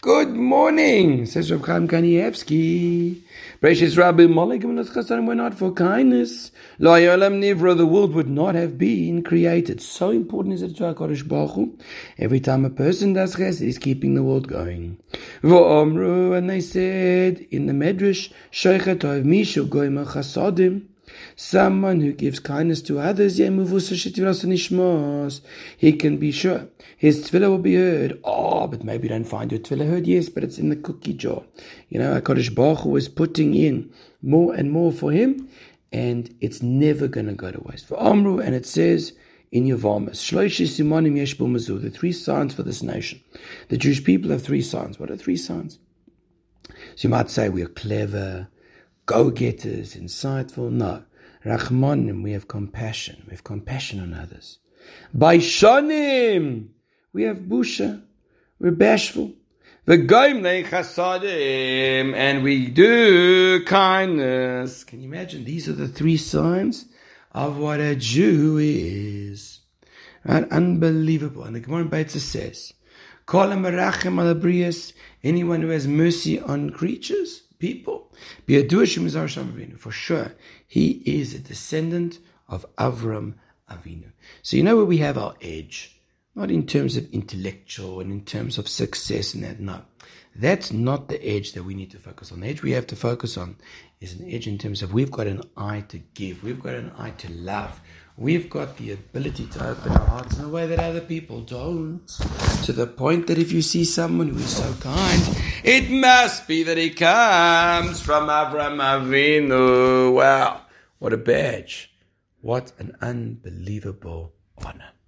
Good morning, says Rav Chaim Kanievsky. Precious Rabbi Chasanim were not for kindness. Lo Nivra, the world would not have been created. So important is it to HaKadosh Baruch Hu. Every time a person does chesed, he's keeping the world going. V'omru, and they said in the Medrash, Shoichet Oiv Mishu Goyma Chasadim. Someone who gives kindness to others, he can be sure his tefillah will be heard. Oh, but maybe you don't find your tefillah heard. Yes, but it's in the cookie jar. You know, HaKadosh Baruch Hu is putting in more and more for him, and it's never going to go to waste. For Amru, and it says in Yevamos, the three signs for this nation. The Jewish people have three signs. What are three signs? So you might say we are clever, go-getters, insightful. No. Rachmanim, we have compassion. We have compassion on others. Baishanim, we have busha. We're bashful. chasadim, and we do kindness. Can you imagine? These are the three signs of what a Jew is. Right? Unbelievable. And the Gemara Beitza says, anyone who has mercy on creatures, people. For sure, he is a descendant of Avram Avinu. So you know where we have our edge? Not in terms of intellectual and in terms of success and that. No. That's not the edge that we need to focus on. The edge we have to focus on is an edge in terms of we've got an eye to give, we've got an eye to love, we've got the ability to open our hearts in a way that other people don't. To the point that if you see someone who is so kind, it must be that he comes from Avram Avinu. Wow, what a badge. What an unbelievable honor.